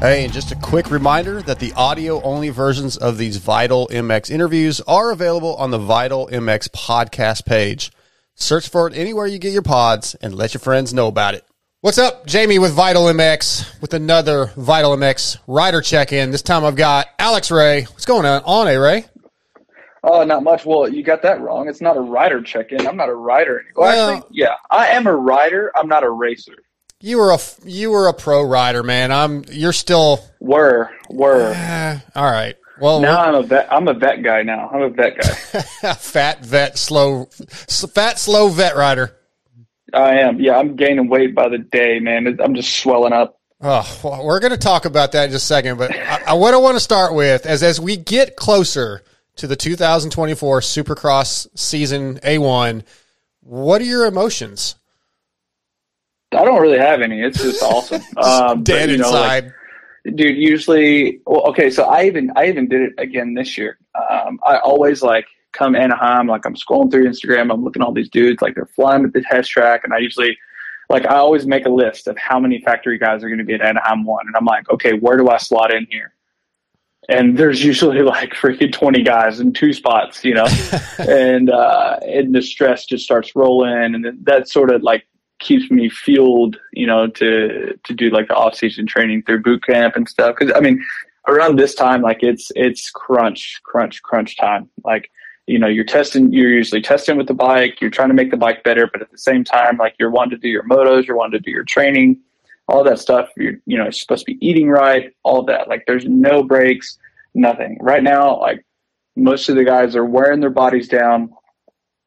Hey, and just a quick reminder that the audio only versions of these Vital MX interviews are available on the Vital MX podcast page. Search for it anywhere you get your pods and let your friends know about it. What's up, Jamie with Vital MX with another Vital MX rider check in. This time I've got Alex Ray. What's going on, on eh, Ray? Oh, not much. Well, you got that wrong. It's not a rider check in. I'm not a rider. Well, Well- actually, yeah, I am a rider. I'm not a racer. You were a you were a pro rider, man. I'm you're still Were were. eh, all right. Well, Now I'm a vet. I'm a vet guy now. I'm a vet guy. fat vet, slow, fat slow vet rider. I am. Yeah, I'm gaining weight by the day, man. I'm just swelling up. Oh, well, we're going to talk about that in just a second. But I, I, what I want to start with is as we get closer to the 2024 Supercross season A1, what are your emotions? I don't really have any. It's just awesome. Um, but, Dead you know, like, inside. dude usually well, okay so i even i even did it again this year um, i always like come anaheim like i'm scrolling through instagram i'm looking at all these dudes like they're flying at the test track and i usually like i always make a list of how many factory guys are going to be at anaheim one and i'm like okay where do i slot in here and there's usually like freaking 20 guys in two spots you know and uh and the stress just starts rolling and that sort of like keeps me fueled, you know, to to do like the off season training through boot camp and stuff. Because I mean, around this time, like it's it's crunch, crunch, crunch time. Like you know, you're testing, you're usually testing with the bike. You're trying to make the bike better, but at the same time, like you're wanting to do your motos, you're wanting to do your training, all that stuff. You're you know, you're supposed to be eating right, all that. Like there's no breaks, nothing. Right now, like most of the guys are wearing their bodies down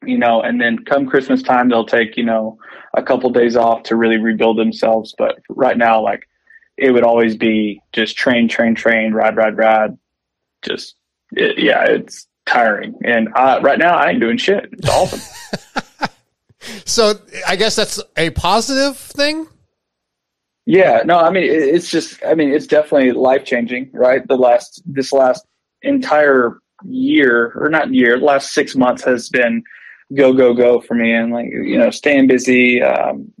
you know, and then come Christmas time, they'll take, you know, a couple days off to really rebuild themselves. But right now, like it would always be just train, train, train, ride, ride, ride. Just, it, yeah, it's tiring. And uh, right now, I ain't doing shit. It's awesome. So I guess that's a positive thing. yeah, no, I mean, it, it's just, I mean, it's definitely life changing, right? The last, this last entire year, or not year, last six months has been go, go, go for me. And like, you know, staying busy, um,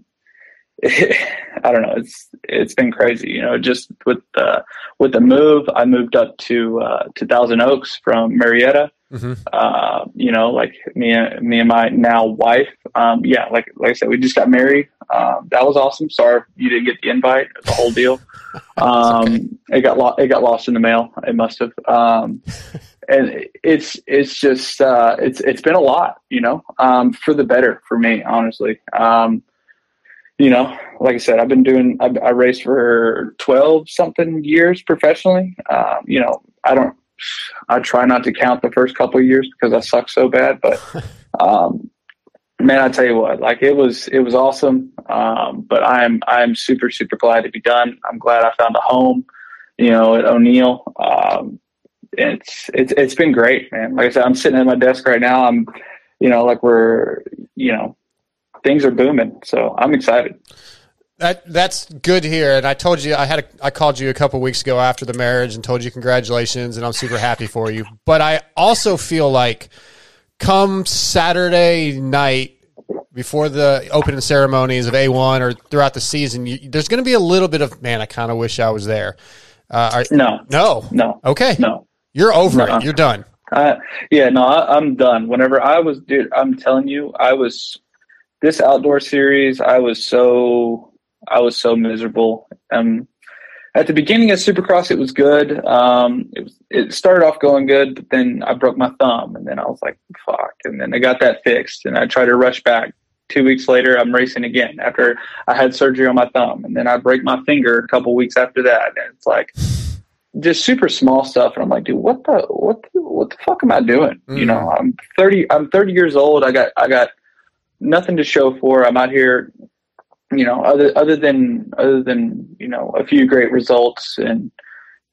I don't know. It's it's been crazy, you know. Just with the with the move, I moved up to uh, to Thousand Oaks from Marietta. Mm-hmm. Uh, you know, like me and me and my now wife. Um, yeah, like like I said, we just got married. Um, that was awesome. Sorry you didn't get the invite. The whole deal. Um, It got lost. it got lost in the mail. It must have. And it's it's just uh, it's it's been a lot, you know, um, for the better for me, honestly. Um, you know, like I said, I've been doing, I, I raced for 12 something years professionally. Um, you know, I don't, I try not to count the first couple of years because I suck so bad, but, um, man, I tell you what, like it was, it was awesome. Um, but I'm, I'm super, super glad to be done. I'm glad I found a home, you know, at O'Neal. Um, it's, it's, it's been great, man. Like I said, I'm sitting at my desk right now. I'm, you know, like we're, you know, things are booming. So I'm excited. That that's good here. And I told you I had a, I called you a couple weeks ago after the marriage and told you congratulations, and I'm super happy for you. But I also feel like come Saturday night before the opening ceremonies of A1 or throughout the season, you, there's going to be a little bit of man. I kind of wish I was there. Uh, are, No, no, no, okay, no. You're over Nuh-uh. it. You're done. Uh, yeah, no, I, I'm done. Whenever I was, dude, I'm telling you, I was this outdoor series. I was so, I was so miserable. Um, at the beginning of Supercross, it was good. Um, it was, it started off going good, but then I broke my thumb, and then I was like, "Fuck!" And then I got that fixed, and I tried to rush back. Two weeks later, I'm racing again after I had surgery on my thumb, and then I break my finger a couple weeks after that, and it's like just super small stuff. And I'm like, dude, what the what the, what the fuck am I doing? You know, I'm 30. I'm 30 years old. I got I got nothing to show for. I'm out here, you know, other other than other than you know a few great results and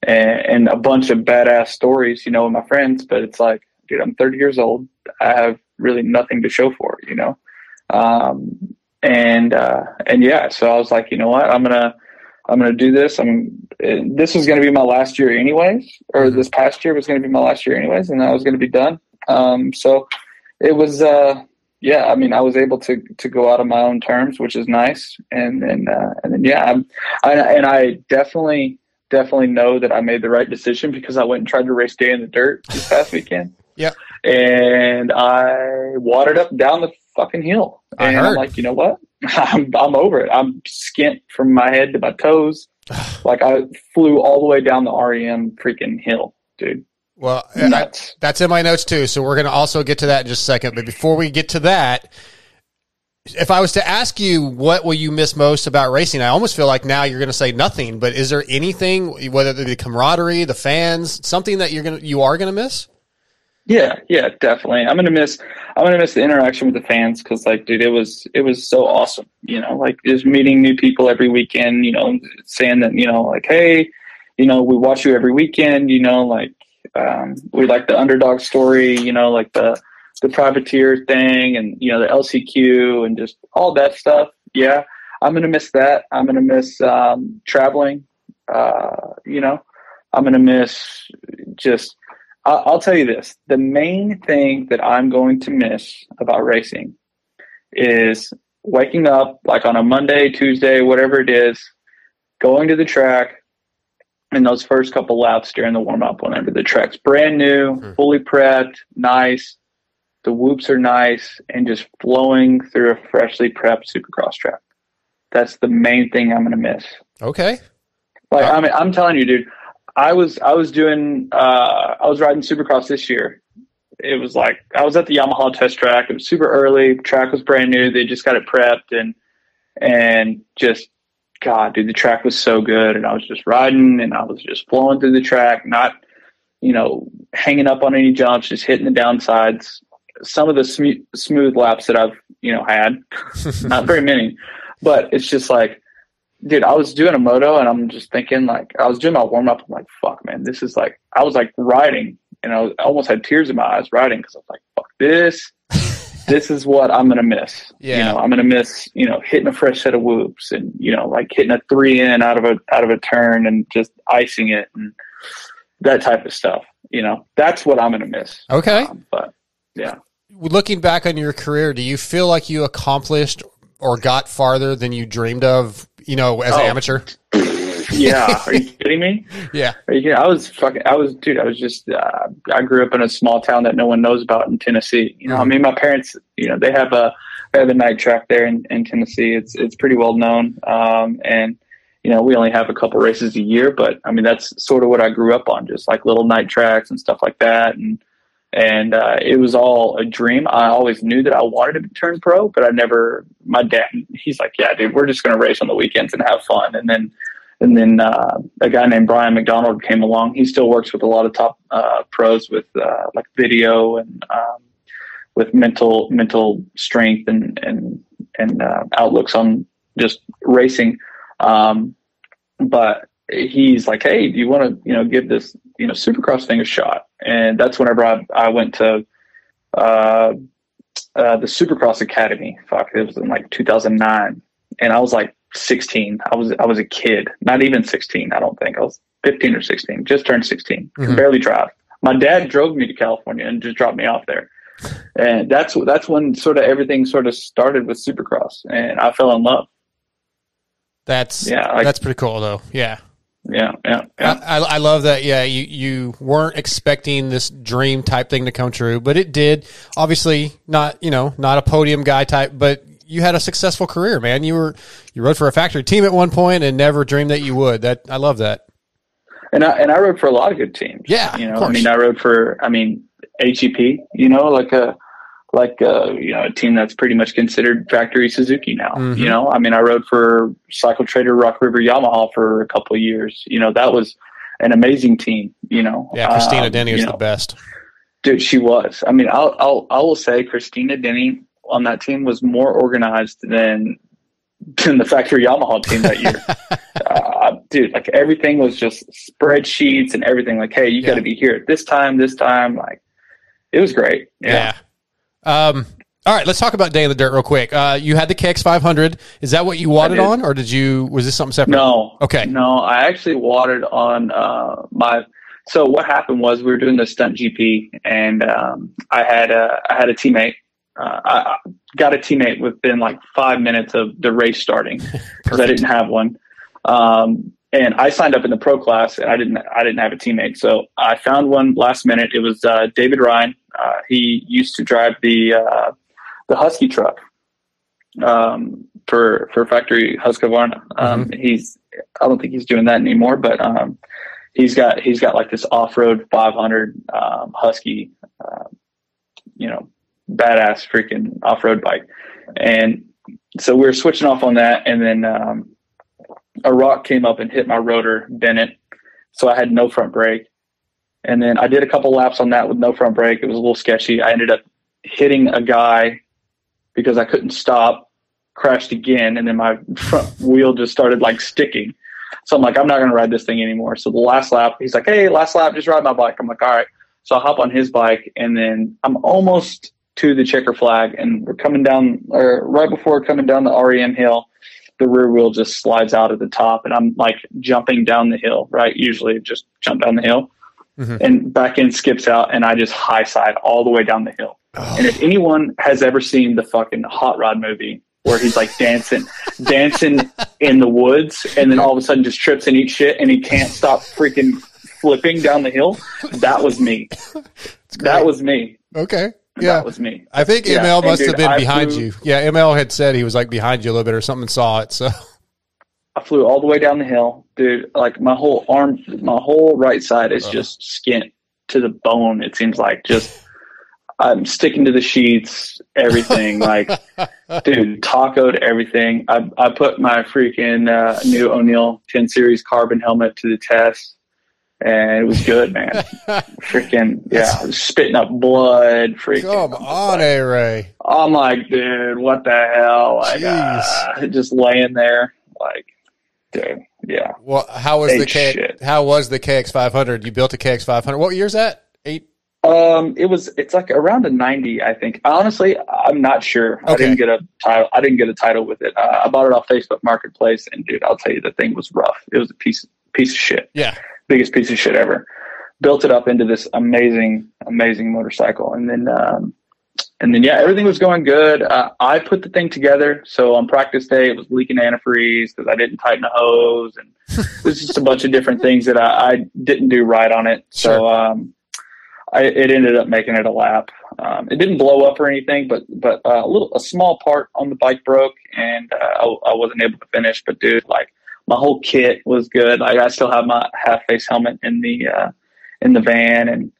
and, and a bunch of badass stories, you know, with my friends. But it's like, dude, I'm 30 years old. I have really nothing to show for you know. Um, and uh, and yeah, so I was like, you know what, I'm gonna I'm gonna do this. I'm this was gonna be my last year anyways, or this past year was gonna be my last year anyways, and I was gonna be done. Um, so it was uh, yeah. I mean, I was able to to go out on my own terms, which is nice. And then uh, and then yeah, I'm, I, and I definitely definitely know that I made the right decision because I went and tried to race day in the dirt this past weekend. yeah, And I watered up down the fucking hill. And. I'm like, you know what? I'm I'm over it. I'm skint from my head to my toes. like I flew all the way down the REM freaking hill, dude. Well, I, that's in my notes too. So we're going to also get to that in just a second. But before we get to that, if I was to ask you what will you miss most about racing, I almost feel like now you're going to say nothing. But is there anything, whether it be the camaraderie, the fans, something that you're going to you are going to miss? Yeah, yeah, definitely. I'm gonna miss. I'm gonna miss the interaction with the fans because, like, dude, it was it was so awesome. You know, like just meeting new people every weekend. You know, saying that you know, like, hey, you know, we watch you every weekend. You know, like, um, we like the underdog story. You know, like the the privateer thing, and you know, the LCQ, and just all that stuff. Yeah, I'm gonna miss that. I'm gonna miss um, traveling. Uh, you know, I'm gonna miss just I'll tell you this: the main thing that I'm going to miss about racing is waking up like on a Monday, Tuesday, whatever it is, going to the track, and those first couple laps during the warm up, whenever the track's brand new, Hmm. fully prepped, nice, the whoops are nice, and just flowing through a freshly prepped Supercross track. That's the main thing I'm going to miss. Okay. Like Yeah. I mean, I'm telling you, dude. I was I was doing uh, I was riding Supercross this year. It was like I was at the Yamaha test track. It was super early. Track was brand new. They just got it prepped and and just God, dude, the track was so good. And I was just riding and I was just flowing through the track, not you know hanging up on any jumps, just hitting the downsides. Some of the sm- smooth laps that I've you know had, not very many, but it's just like dude, I was doing a moto and I'm just thinking like I was doing my warm up. I'm like, fuck, man, this is like I was like riding, and I, was, I almost had tears in my eyes riding because I was like, fuck this. this is what I'm gonna miss. Yeah. You know, I'm gonna miss, you know, hitting a fresh set of whoops and, you know, like hitting a three in out of a out of a turn and just icing it and that type of stuff. You know, that's what I'm gonna miss. Okay. Um, but yeah. Looking back on your career, do you feel like you accomplished or got farther than you dreamed of? You know, as an Oh. amateur. Yeah. Are you kidding me? Yeah. You? I was fucking. I was, dude. I was just. Uh, I grew up in a small town that no one knows about in Tennessee. You know, I Mhm. mean, my parents. You know, they have a they have a night track there in, in Tennessee. It's it's pretty well known. Um, and you know, we only have a couple races a year, but I mean, that's sort of what I grew up on, just like little night tracks and stuff like that. And and uh, it was all a dream. I always knew that I wanted to turn pro, but I never. My dad, he's like, "Yeah, dude, we're just going to race on the weekends and have fun." And then, and then uh, a guy named Brian McDonald came along. He still works with a lot of top uh, pros with uh, like video and um, with mental mental strength and and and uh, outlooks on just racing. Um, but he's like, "Hey, do you want to you know give this you know Supercross thing a shot?" And that's whenever I I went to uh, uh, the Supercross Academy. Fuck, it was in like 2009, and I was like 16. I was I was a kid, not even 16. I don't think I was 15 or 16. Just turned 16. Could Mhm. barely drive. My dad drove me to California and just dropped me off there. And that's that's when sort of everything sort of started with Supercross, and I fell in love. That's Yeah, like- that's pretty cool though. Yeah. Yeah, yeah, yeah. I, I love that. Yeah, you, you weren't expecting this dream type thing to come true, but it did. Obviously, not you know not a podium guy type, but you had a successful career, man. You were you rode for a factory team at one point and never dreamed that you would. That I love that. and I and I rode for a lot of good teams. Yeah, you know, I mean, I rode for, I mean, HEP. You know, like a like a, you know a team that's pretty much considered factory Suzuki now. Mhm. You know, I mean, I rode for Cycle Trader Rock River Yamaha for a couple of years. You know, that was an amazing team. You know, Yeah, Christina Um, Denny was know, the best. Dude, she was. I mean, I'll, I'll, I will say Christina Denny on that team was more organized than, than the factory Yamaha team that year. uh, dude, like everything was just spreadsheets and everything. Like, hey, you Yeah. got to be here at this time, this time. Like, it was great. Yeah. Yeah. Um. All right, let's talk about Day in the Dirt real quick. Uh, you had the KX 500. Is that what you did. on, or did you? Was this something separate? No. Okay. No, I actually watered on uh, my. So what happened was we were doing the stunt GP, and um, I had a I had a teammate. Uh, I I got a teammate within like five minutes of the race starting because I didn't have one. Um, and I signed up in the pro class, and I didn't I didn't have a teammate, so I found one last minute. It was uh, David Ryan. Uh, he used to drive the uh, the Husky truck um, for for factory Husqvarna. Um, mm-hmm. He's I don't think he's doing that anymore, but um, he's got he's got like this off road 500 um, Husky, uh, you know, badass freaking off road bike, and so we were switching off on that, and then um, a rock came up and hit my rotor, bent it, so I had no front brake. And then I did a couple laps on that with no front brake. It was a little sketchy. I ended up hitting a guy because I couldn't stop, crashed again, and then my front wheel just started like sticking. So I'm like, I'm not going to ride this thing anymore. So the last lap, he's like, hey, last lap, just ride my bike. I'm like, all right. So I hop on his bike, and then I'm almost to the checker flag, and we're coming down, or right before coming down the REM hill, the rear wheel just slides out at the top, and I'm like jumping down the hill, right? Usually just jump down the hill. Mm-hmm. And back end skips out, and I just high side all the way down the hill. Oh. And if anyone has ever seen the fucking Hot Rod movie where he's like dancing, dancing in the woods, and then all of a sudden just trips and eats shit, and he can't stop freaking flipping down the hill, that was me. That was me. Okay. Yeah, that was me. I think yeah. ML must dude, have been I behind flew, you. Yeah, ML had said he was like behind you a little bit or something. Saw it, so I flew all the way down the hill, dude. Like my whole arm, my whole right side is uh just skint to the bone. It seems like just I'm sticking to the sheets, everything. like, dude, tacoed everything. I I put my freaking uh, new O'Neal 10 series carbon helmet to the test, and it was good, man. freaking yeah, spitting up blood. Freaking, come on, like, A Ray. I'm like, dude, what the hell? Like, uh, just laying there, like, dude, yeah. Well, how was the K? Shit. How was the KX 500? You built a KX 500. What year's that? Eight. Um, it was. It's like around a ninety, I think. Honestly, I'm not sure. Okay. I didn't get a title. I didn't get a title with it. Uh, I bought it off Facebook Marketplace, and dude, I'll tell you, the thing was rough. It was a piece piece of shit. Yeah, biggest piece of shit ever. Built it up into this amazing, amazing motorcycle, and then, um, and then yeah, everything was going good. Uh, I put the thing together. So on practice day, it was leaking antifreeze because I didn't tighten the hose, and it was just a bunch of different things that I, I didn't do right on it. Sure. So. Um, I, it ended up making it a lap. Um, it didn't blow up or anything, but but uh, a little a small part on the bike broke, and uh, I, I, wasn't able to finish. But dude, like my whole kit was good. Like I still have my half face helmet in the uh, in the van, and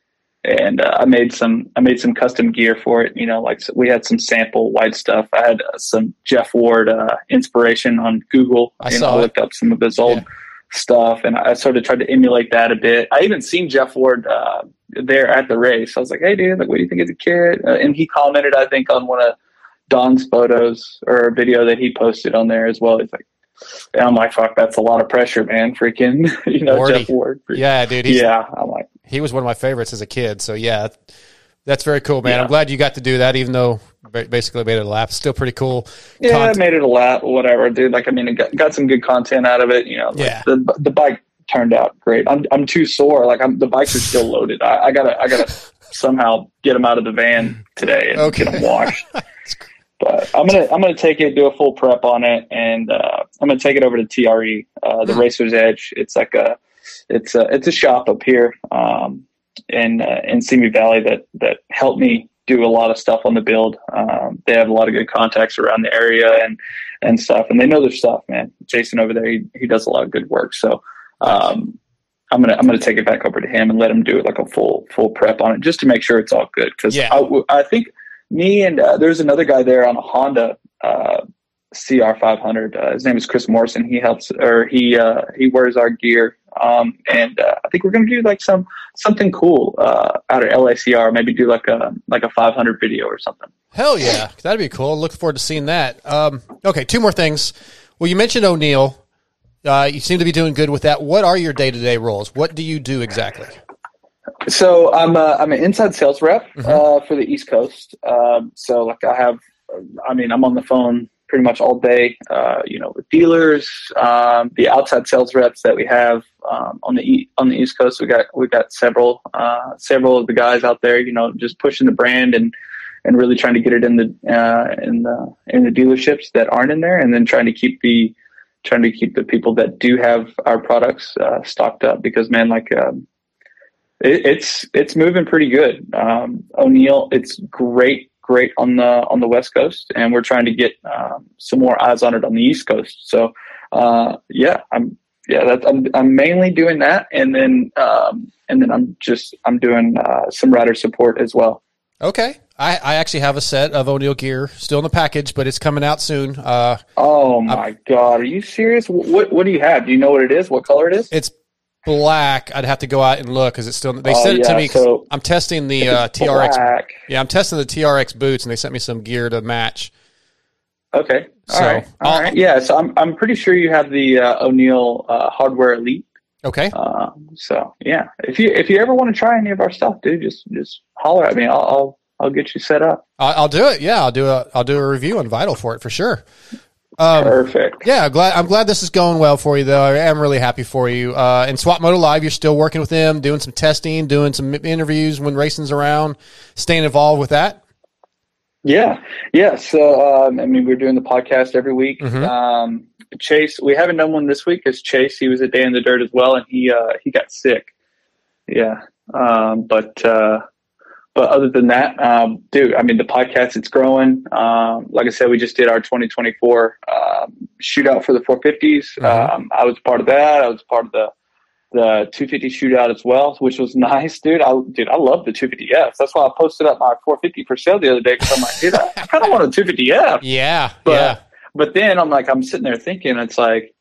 and uh, I made some I made some custom gear for it. You know, like we had some sample white stuff. I had uh, some Jeff Ward uh, inspiration on Google. I you saw know, I looked up some of his old. Yeah stuff, and I sort of tried to emulate that a bit. I even seen Jeff Ward uh, there at the race. I was like, "Hey, dude, like, what do you think as a kid?" Uh, and he commented, I think, on one of Don's photos or a video that he posted on there as well. He's like, and I'm like, "Fuck, that's a lot of pressure, man." Freaking, you know, Jeff Ward. Yeah, dude. yeah, I'm like, he was one of my favorites as a kid. So yeah, that's very cool, man. Yeah. I'm glad you got to do that, even though basically made it a lap. Still pretty cool. Yeah, Cont- made it a lap, whatever, dude. Like, I mean, got, got some good content out of it. You know, like yeah. the the bike turned out great. I'm I'm too sore. Like, I'm the bikes are still loaded. I, I gotta I gotta somehow get them out of the van today and okay. get them washed. but I'm gonna I'm gonna take it, do a full prep on it, and uh, I'm gonna take it over to TRE, uh, the hmm. Racer's Edge. It's like a it's a it's a shop up here. Um, in uh, in Simi Valley that that helped me do a lot of stuff on the build. Um, they have a lot of good contacts around the area and and stuff, and they know their stuff, man. Jason over there, he, he does a lot of good work. So um, I'm gonna I'm gonna take it back over to him and let him do it like a full full prep on it just to make sure it's all good. Because yeah. I, I, think me and uh, there's another guy there on a Honda. Uh, CR500. Uh, his name is Chris Morrison. He helps, or he uh, he wears our gear um, and uh, I think we're going to do like some something cool uh, out of LACR. Maybe do like a like a 500 video or something. Hell yeah, that'd be cool. Look forward to seeing that. Um, okay, two more things. Well, you mentioned O'Neal. Uh, you seem to be doing good with that. What are your day to day roles? What do you do exactly? So I'm a, I'm an inside sales rep mm-hmm. uh, for the East Coast. Um, so like I have, I mean, I'm on the phone pretty much all day, uh, you know, with dealers, um, the outside sales reps that we have um, on the on the East Coast. We got we got several uh, several of the guys out there, you know, just pushing the brand and and really trying to get it in the uh, in the in the dealerships that aren't in there, and then trying to keep the trying to keep the people that do have our products uh, stocked up because man, like um, it, it's it's moving pretty good. Um, O'Neal, it's great, great on the on the West Coast, and we're trying to get um, some more eyes on it on the East Coast. So uh, yeah, I'm yeah, that's I'm I'm mainly doing that, and then um, and then I'm just I'm doing uh, some rider support as well. Okay, I, I actually have a set of O'Neal gear still in the package, but it's coming out soon. Uh, oh my I'm, god, are you serious? What what do you have? Do you know what it is? What color it is? It's black. I'd have to go out and look because it's still. They oh, sent it yeah, to me. So I'm testing the uh, TRX. Black. Yeah, I'm testing the TRX boots, and they sent me some gear to match. Okay. All so, right. All right. Yeah. So I'm I'm pretty sure you have the uh, O'Neal uh, Hardware Elite. Okay. Uh, so yeah, if you if you ever want to try any of our stuff, dude, just just holler at me. I'll I'll, I'll get you set up. I'll, I'll, do it. Yeah, I'll do a I'll do a review on Vital for it for sure. Um, Perfect. Yeah, glad I'm glad this is going well for you though. I am really happy for you. Uh, and Swap Moto Live, you're still working with them, doing some testing, doing some interviews when racing's around, staying involved with that. Yeah, yeah. So um, I mean, we're doing the podcast every week. Mm-hmm. Um, Chase, we haven't done one this week because Chase he was a day in the dirt as well, and he uh, he got sick. Yeah, um, but uh, but other than that, um, dude, I mean the podcast it's growing. Um, like I said, we just did our 2024 um, shootout for the 450s. Mm-hmm. Um, I was part of that. I was part of the the 250 shootout as well, which was nice, dude. I dude, I love the 250F. That's why I posted up my 450 for sale the other day because I'm like, dude, I, I kind of want a 250F. Yeah, but yeah. but then I'm like, I'm sitting there thinking, it's like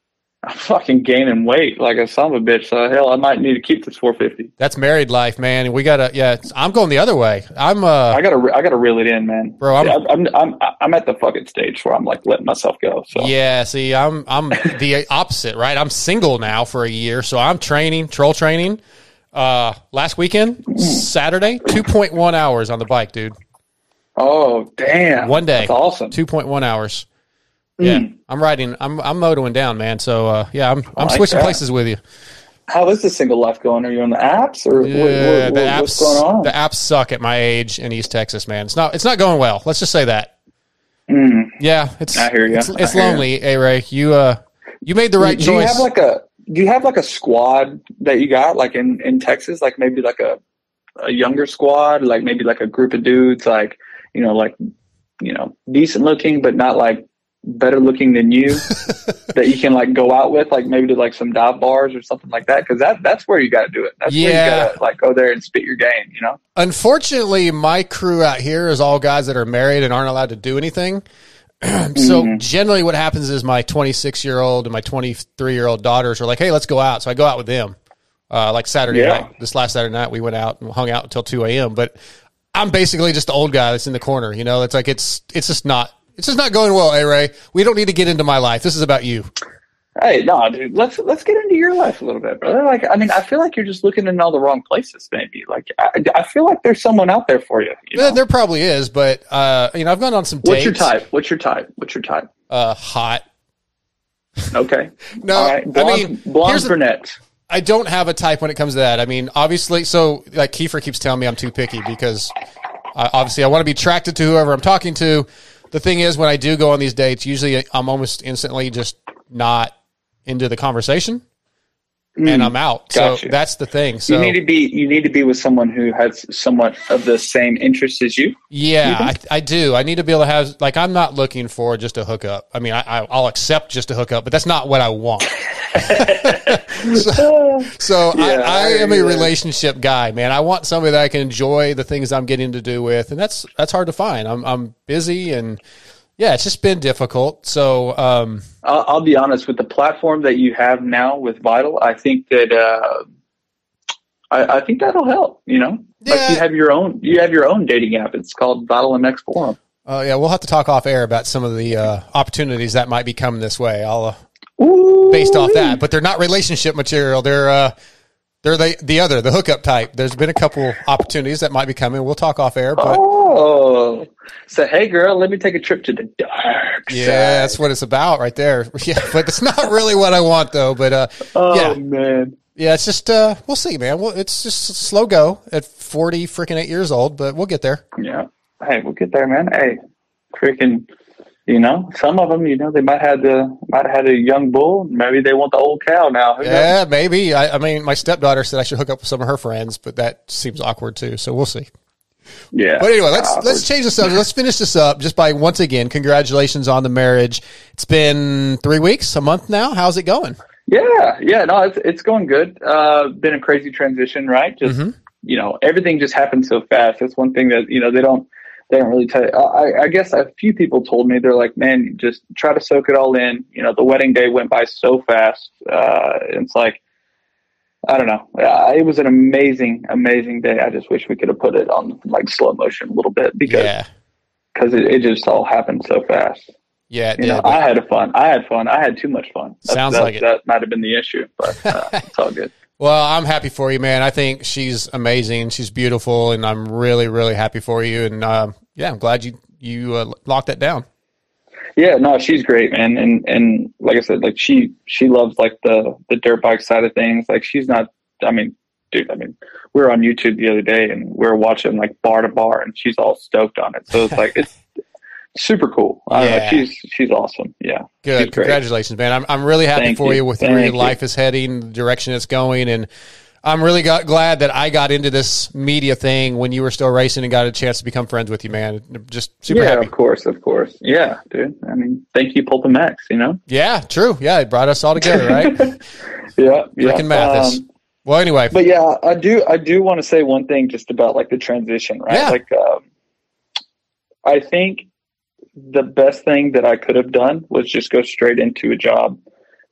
I'm fucking gaining weight like a son of a bitch. So hell, I might need to keep this 450. That's married life, man. We gotta, yeah. I'm going the other way. I'm. uh I gotta, I gotta reel it in, man. Bro, I'm, yeah, I'm, I'm, I'm at the fucking stage where I'm like letting myself go. So yeah, see, I'm, I'm the opposite, right? I'm single now for a year, so I'm training, troll training. Uh, last weekend, Saturday, 2.1 hours on the bike, dude. Oh damn! One day, That's awesome. 2.1 hours. Yeah, mm. I'm riding. I'm I'm motoring down, man. So uh, yeah, I'm I'm like switching that. places with you. How is the single life going? Are you on the apps or yeah, what, what, the apps, what's going on? The apps suck at my age in East Texas, man. It's not it's not going well. Let's just say that. Mm. Yeah, it's I hear you. It's, it's lonely. A Ray, you uh you made the right do choice. Do you have like a do you have like a squad that you got like in in Texas? Like maybe like a a younger squad, like maybe like a group of dudes, like you know, like you know, decent looking, but not like better looking than you that you can like go out with, like maybe to like some dive bars or something like that. Because that that's where you got to do it. That's yeah. where you got to like go there and spit your game. You know. Unfortunately, my crew out here is all guys that are married and aren't allowed to do anything. so mm-hmm. generally, what happens is my 26 year old and my 23 year old daughters are like, "Hey, let's go out." So I go out with them. Uh, like Saturday yeah. night, this last Saturday night, we went out and hung out until 2 a.m. But I'm basically just the old guy that's in the corner. You know, it's like it's it's just not it's just not going well, A Ray. We don't need to get into my life. This is about you. Hey, no, dude. Let's let's get into your life a little bit, brother. Like, I mean, I feel like you're just looking in all the wrong places. Maybe, like, I, I feel like there's someone out there for you. you know? There probably is, but uh, you know, I've gone on some. What's dates. your type? What's your type? What's your type? Uh, hot. Okay. no, right. Blonde, I mean, blonde brunette. I don't have a type when it comes to that. I mean, obviously, so like Kiefer keeps telling me I'm too picky because uh, obviously I want to be attracted to whoever I'm talking to the thing is, when I do go on these dates, usually I'm almost instantly just not into the conversation. Mm, and I'm out. So that's the thing. So you need to be you need to be with someone who has somewhat of the same interests as you. Yeah, I, I, do. I need to be able to have like I'm not looking for just a hookup. I mean, I, will accept just a hookup, but that's not what I want. so, so yeah, I, I, am a relationship guy, man. I want somebody that I can enjoy the things I'm getting to do with, and that's that's hard to find. I'm I'm busy and yeah, it's just been difficult. So um, I'll, I'll, be honest with the platform that you have now with Vital. I think that uh, I, I, think that'll help. You know, yeah. like you have your own you have your own dating app. It's called Vital MX Forum. Uh, yeah, we'll have to talk off air about some of the uh, opportunities that might be coming this way. I'll uh, based off that, but they're not relationship material. They're uh, they're the the other, the hookup type. There's been a couple opportunities that might be coming. We'll talk off air. But oh, so hey, girl, let me take a trip to the dark. Yeah, side. that's what it's about right there. Yeah, but it's not really what I want though. But uh, oh yeah. man, yeah, it's just uh, we'll see, man. Well, it's just a slow go at forty freaking eight years old, but we'll get there. Yeah, hey, we'll get there, man. Hey, freaking you know, some of them, you know, they might have the might have had a young bull. Maybe they want the old cow now. Who knows? Yeah, maybe. I, I mean, my stepdaughter said I should hook up with some of her friends, but that seems awkward too. So we'll see. Yeah. But anyway, let's Uh, let's change this up. Let's finish this up just by once again, congratulations on the marriage. It's been three weeks, a month now. How's it going? Yeah, yeah, no, it's it's going good. Uh, been a crazy transition, right? Just Mhm. you know, everything just happened so fast. That's one thing that you know they don't they don't really tell. You. I, I guess a few people told me they're like, man, just try to soak it all in. You know, the wedding day went by so fast. Uh, it's like. I don't know. Uh, it was an amazing, amazing day. I just wish we could have put it on like slow motion a little bit because Yeah, because it, it just all happened so fast. yeah, You yeah. know, I had fun. I had fun. I had too much fun. That's- Sounds that, like it. That might have been the issue, but uh, it's all good. Well, I'm happy for you, man. I think she's amazing. She's beautiful, and I'm really, really happy for you. And um, yeah, I'm glad you you uh, locked that down. Yeah, no, she's great, man. And and like I said, like she she loves like the the dirt bike side of things. Like she's not. I mean, dude. I mean, we were on YouTube the other day and we were watching like bar to bar, and she's all stoked on it. So it's like it's super cool. Yeah. she's she's awesome. Yeah, Good, congratulations, man. I'm I'm really happy Thank for you, you. with where your you. life is heading, the direction it's going, and I'm really got, glad that I got into this media thing when you were still racing and got a chance to become friends with you, man. Just super yeah, happy. of course, of course. Yeah, dude. I mean, thank you, PulpMX. You know. Yeah, true. Yeah, it brought us all together, right? Yeah, yeah. And Matthes. Um, well, anyway, but yeah, I do. I do want to say one thing just about like the transition, right? Yeah. Like, um, I think the best thing that I could have done was just go straight into a job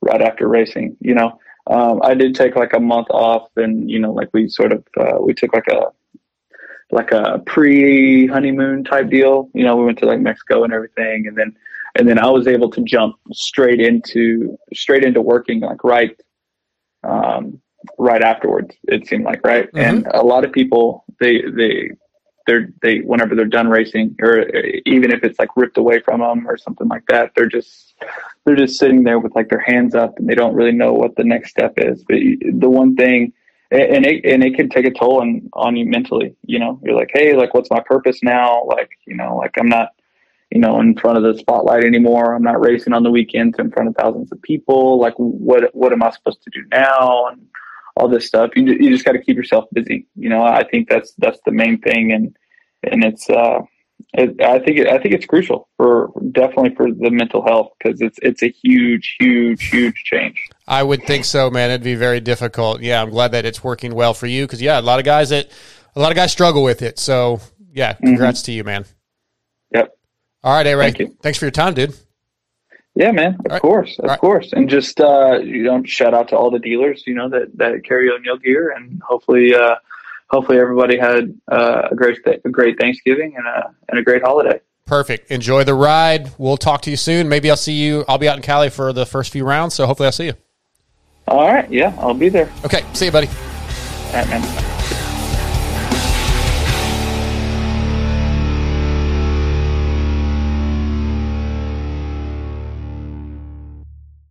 right after racing. You know, um, I did take like a month off, and you know, like we sort of uh, we took like a like a pre honeymoon type deal. You know, we went to like Mexico and everything, and then and then I was able to jump straight into straight into working like right um, right afterwards. It seemed like right, Mhm. and a lot of people they they they're they whenever they're done racing or uh, even if it's like ripped away from them or something like that, they're just they're just sitting there with like their hands up and they don't really know what the next step is. But the one thing and it and it can take a toll on on you mentally. You know, you're like, hey, like, what's my purpose now? Like, you know, like I'm not, you know, in front of the spotlight anymore. I'm not racing on the weekends in front of thousands of people. Like, what what am I supposed to do now? And all this stuff. You you just got to keep yourself busy. You know, I think that's that's the main thing, and and it's. uh it, I think it, I think it's crucial for definitely for the mental health because it's it's a huge huge huge change. I would think so, man. It'd be very difficult. Yeah, I'm glad that it's working well for you because yeah, a lot of guys that a lot of guys struggle with it. So yeah, congrats to you, man. Yep. All right, A Ray. Thank you. Thanks for your time, dude. Yeah, man. Of course, of All course, and just uh, you know, shout out to all the dealers, you know, that that carry O'Neal gear, and hopefully, uh, hopefully everybody had uh, a great a great Thanksgiving and a and a great holiday. Perfect. Enjoy the ride. We'll talk to you soon. Maybe I'll see you. I'll be out in Cali for the first few rounds, so hopefully I'll see you. All right, yeah, I'll be there. Okay, see you, buddy. All right, man.